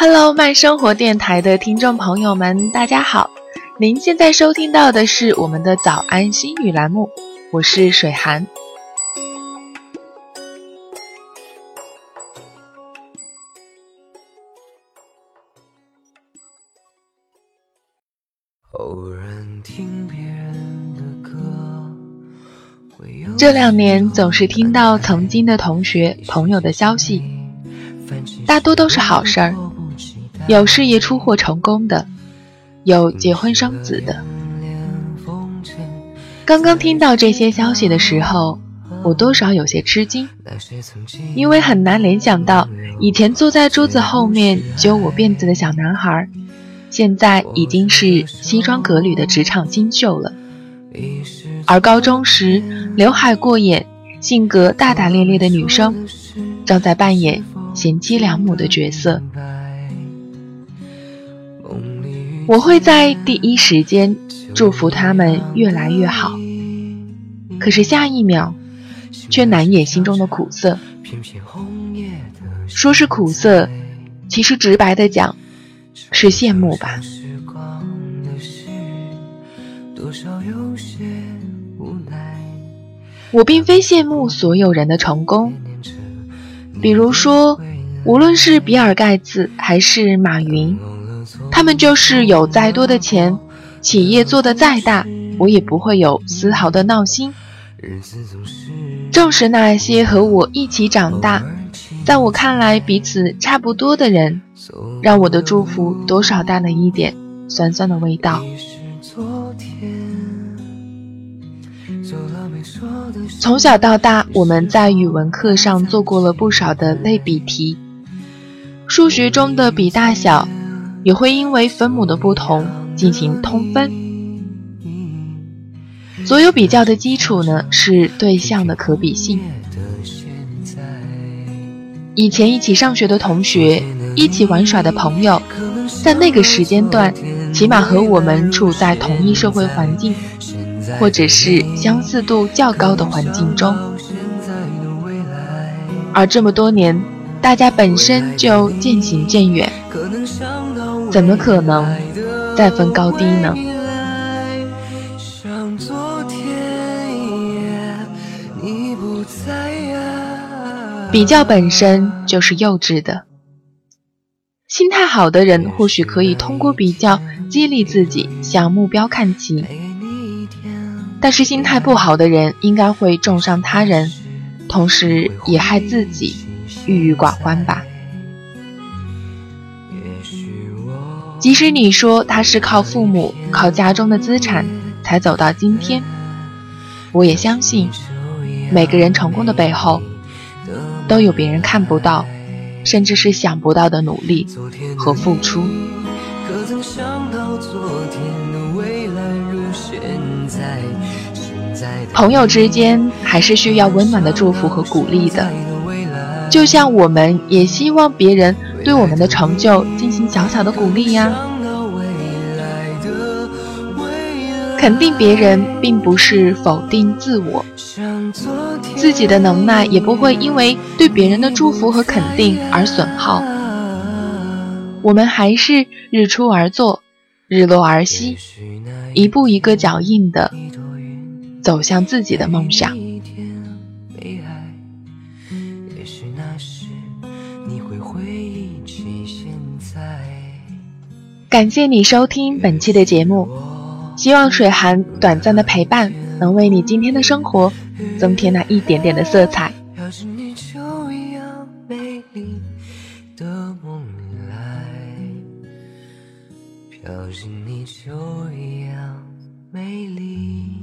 Hello，慢生活电台的听众朋友们，大家好！您现在收听到的是我们的早安心语栏目，我是水寒。这两年总是听到曾经的同学朋友的消息，大多都是好事儿，有事业出货成功的，有结婚生子的。刚刚听到这些消息的时候，我多少有些吃惊，因为很难联想到以前坐在桌子后面揪我辫子的小男孩，现在已经是西装革履的职场新秀了。而高中时刘海过眼、性格大大咧咧的女生，正在扮演贤妻良母的角色。我会在第一时间祝福他们越来越好，可是下一秒，却难掩心中的苦涩。说是苦涩，其实直白的讲，是羡慕吧。我并非羡慕所有人的成功，比如说，无论是比尔盖茨还是马云，他们就是有再多的钱，企业做得再大，我也不会有丝毫的闹心。正是那些和我一起长大，在我看来彼此差不多的人，让我的祝福多少带了一点酸酸的味道。从小到大，我们在语文课上做过了不少的类比题。数学中的比大小，也会因为分母的不同进行通分。所有比较的基础呢，是对象的可比性。以前一起上学的同学，一起玩耍的朋友，在那个时间段，起码和我们处在同一社会环境。或者是相似度较高的环境中，而这么多年，大家本身就渐行渐远，怎么可能再分高低呢？比较本身就是幼稚的，心态好的人或许可以通过比较激励自己向目标看齐。但是心态不好的人，应该会重伤他人，同时也害自己，郁郁寡欢吧。即使你说他是靠父母、靠家中的资产才走到今天，我也相信，每个人成功的背后，都有别人看不到，甚至是想不到的努力和付出。可曾想到昨天的未来如现在？朋友之间还是需要温暖的祝福和鼓励的，就像我们也希望别人对我们的成就进行小小的鼓励呀。肯定别人并不是否定自我，自己的能耐也不会因为对别人的祝福和肯定而损耗。我们还是日出而作，日落而息，一步一个脚印的。走向自己的梦想。感谢你收听本期的节目，希望水寒短暂的陪伴能为你今天的生活增添那一点点的色彩。飘进你就一样美丽。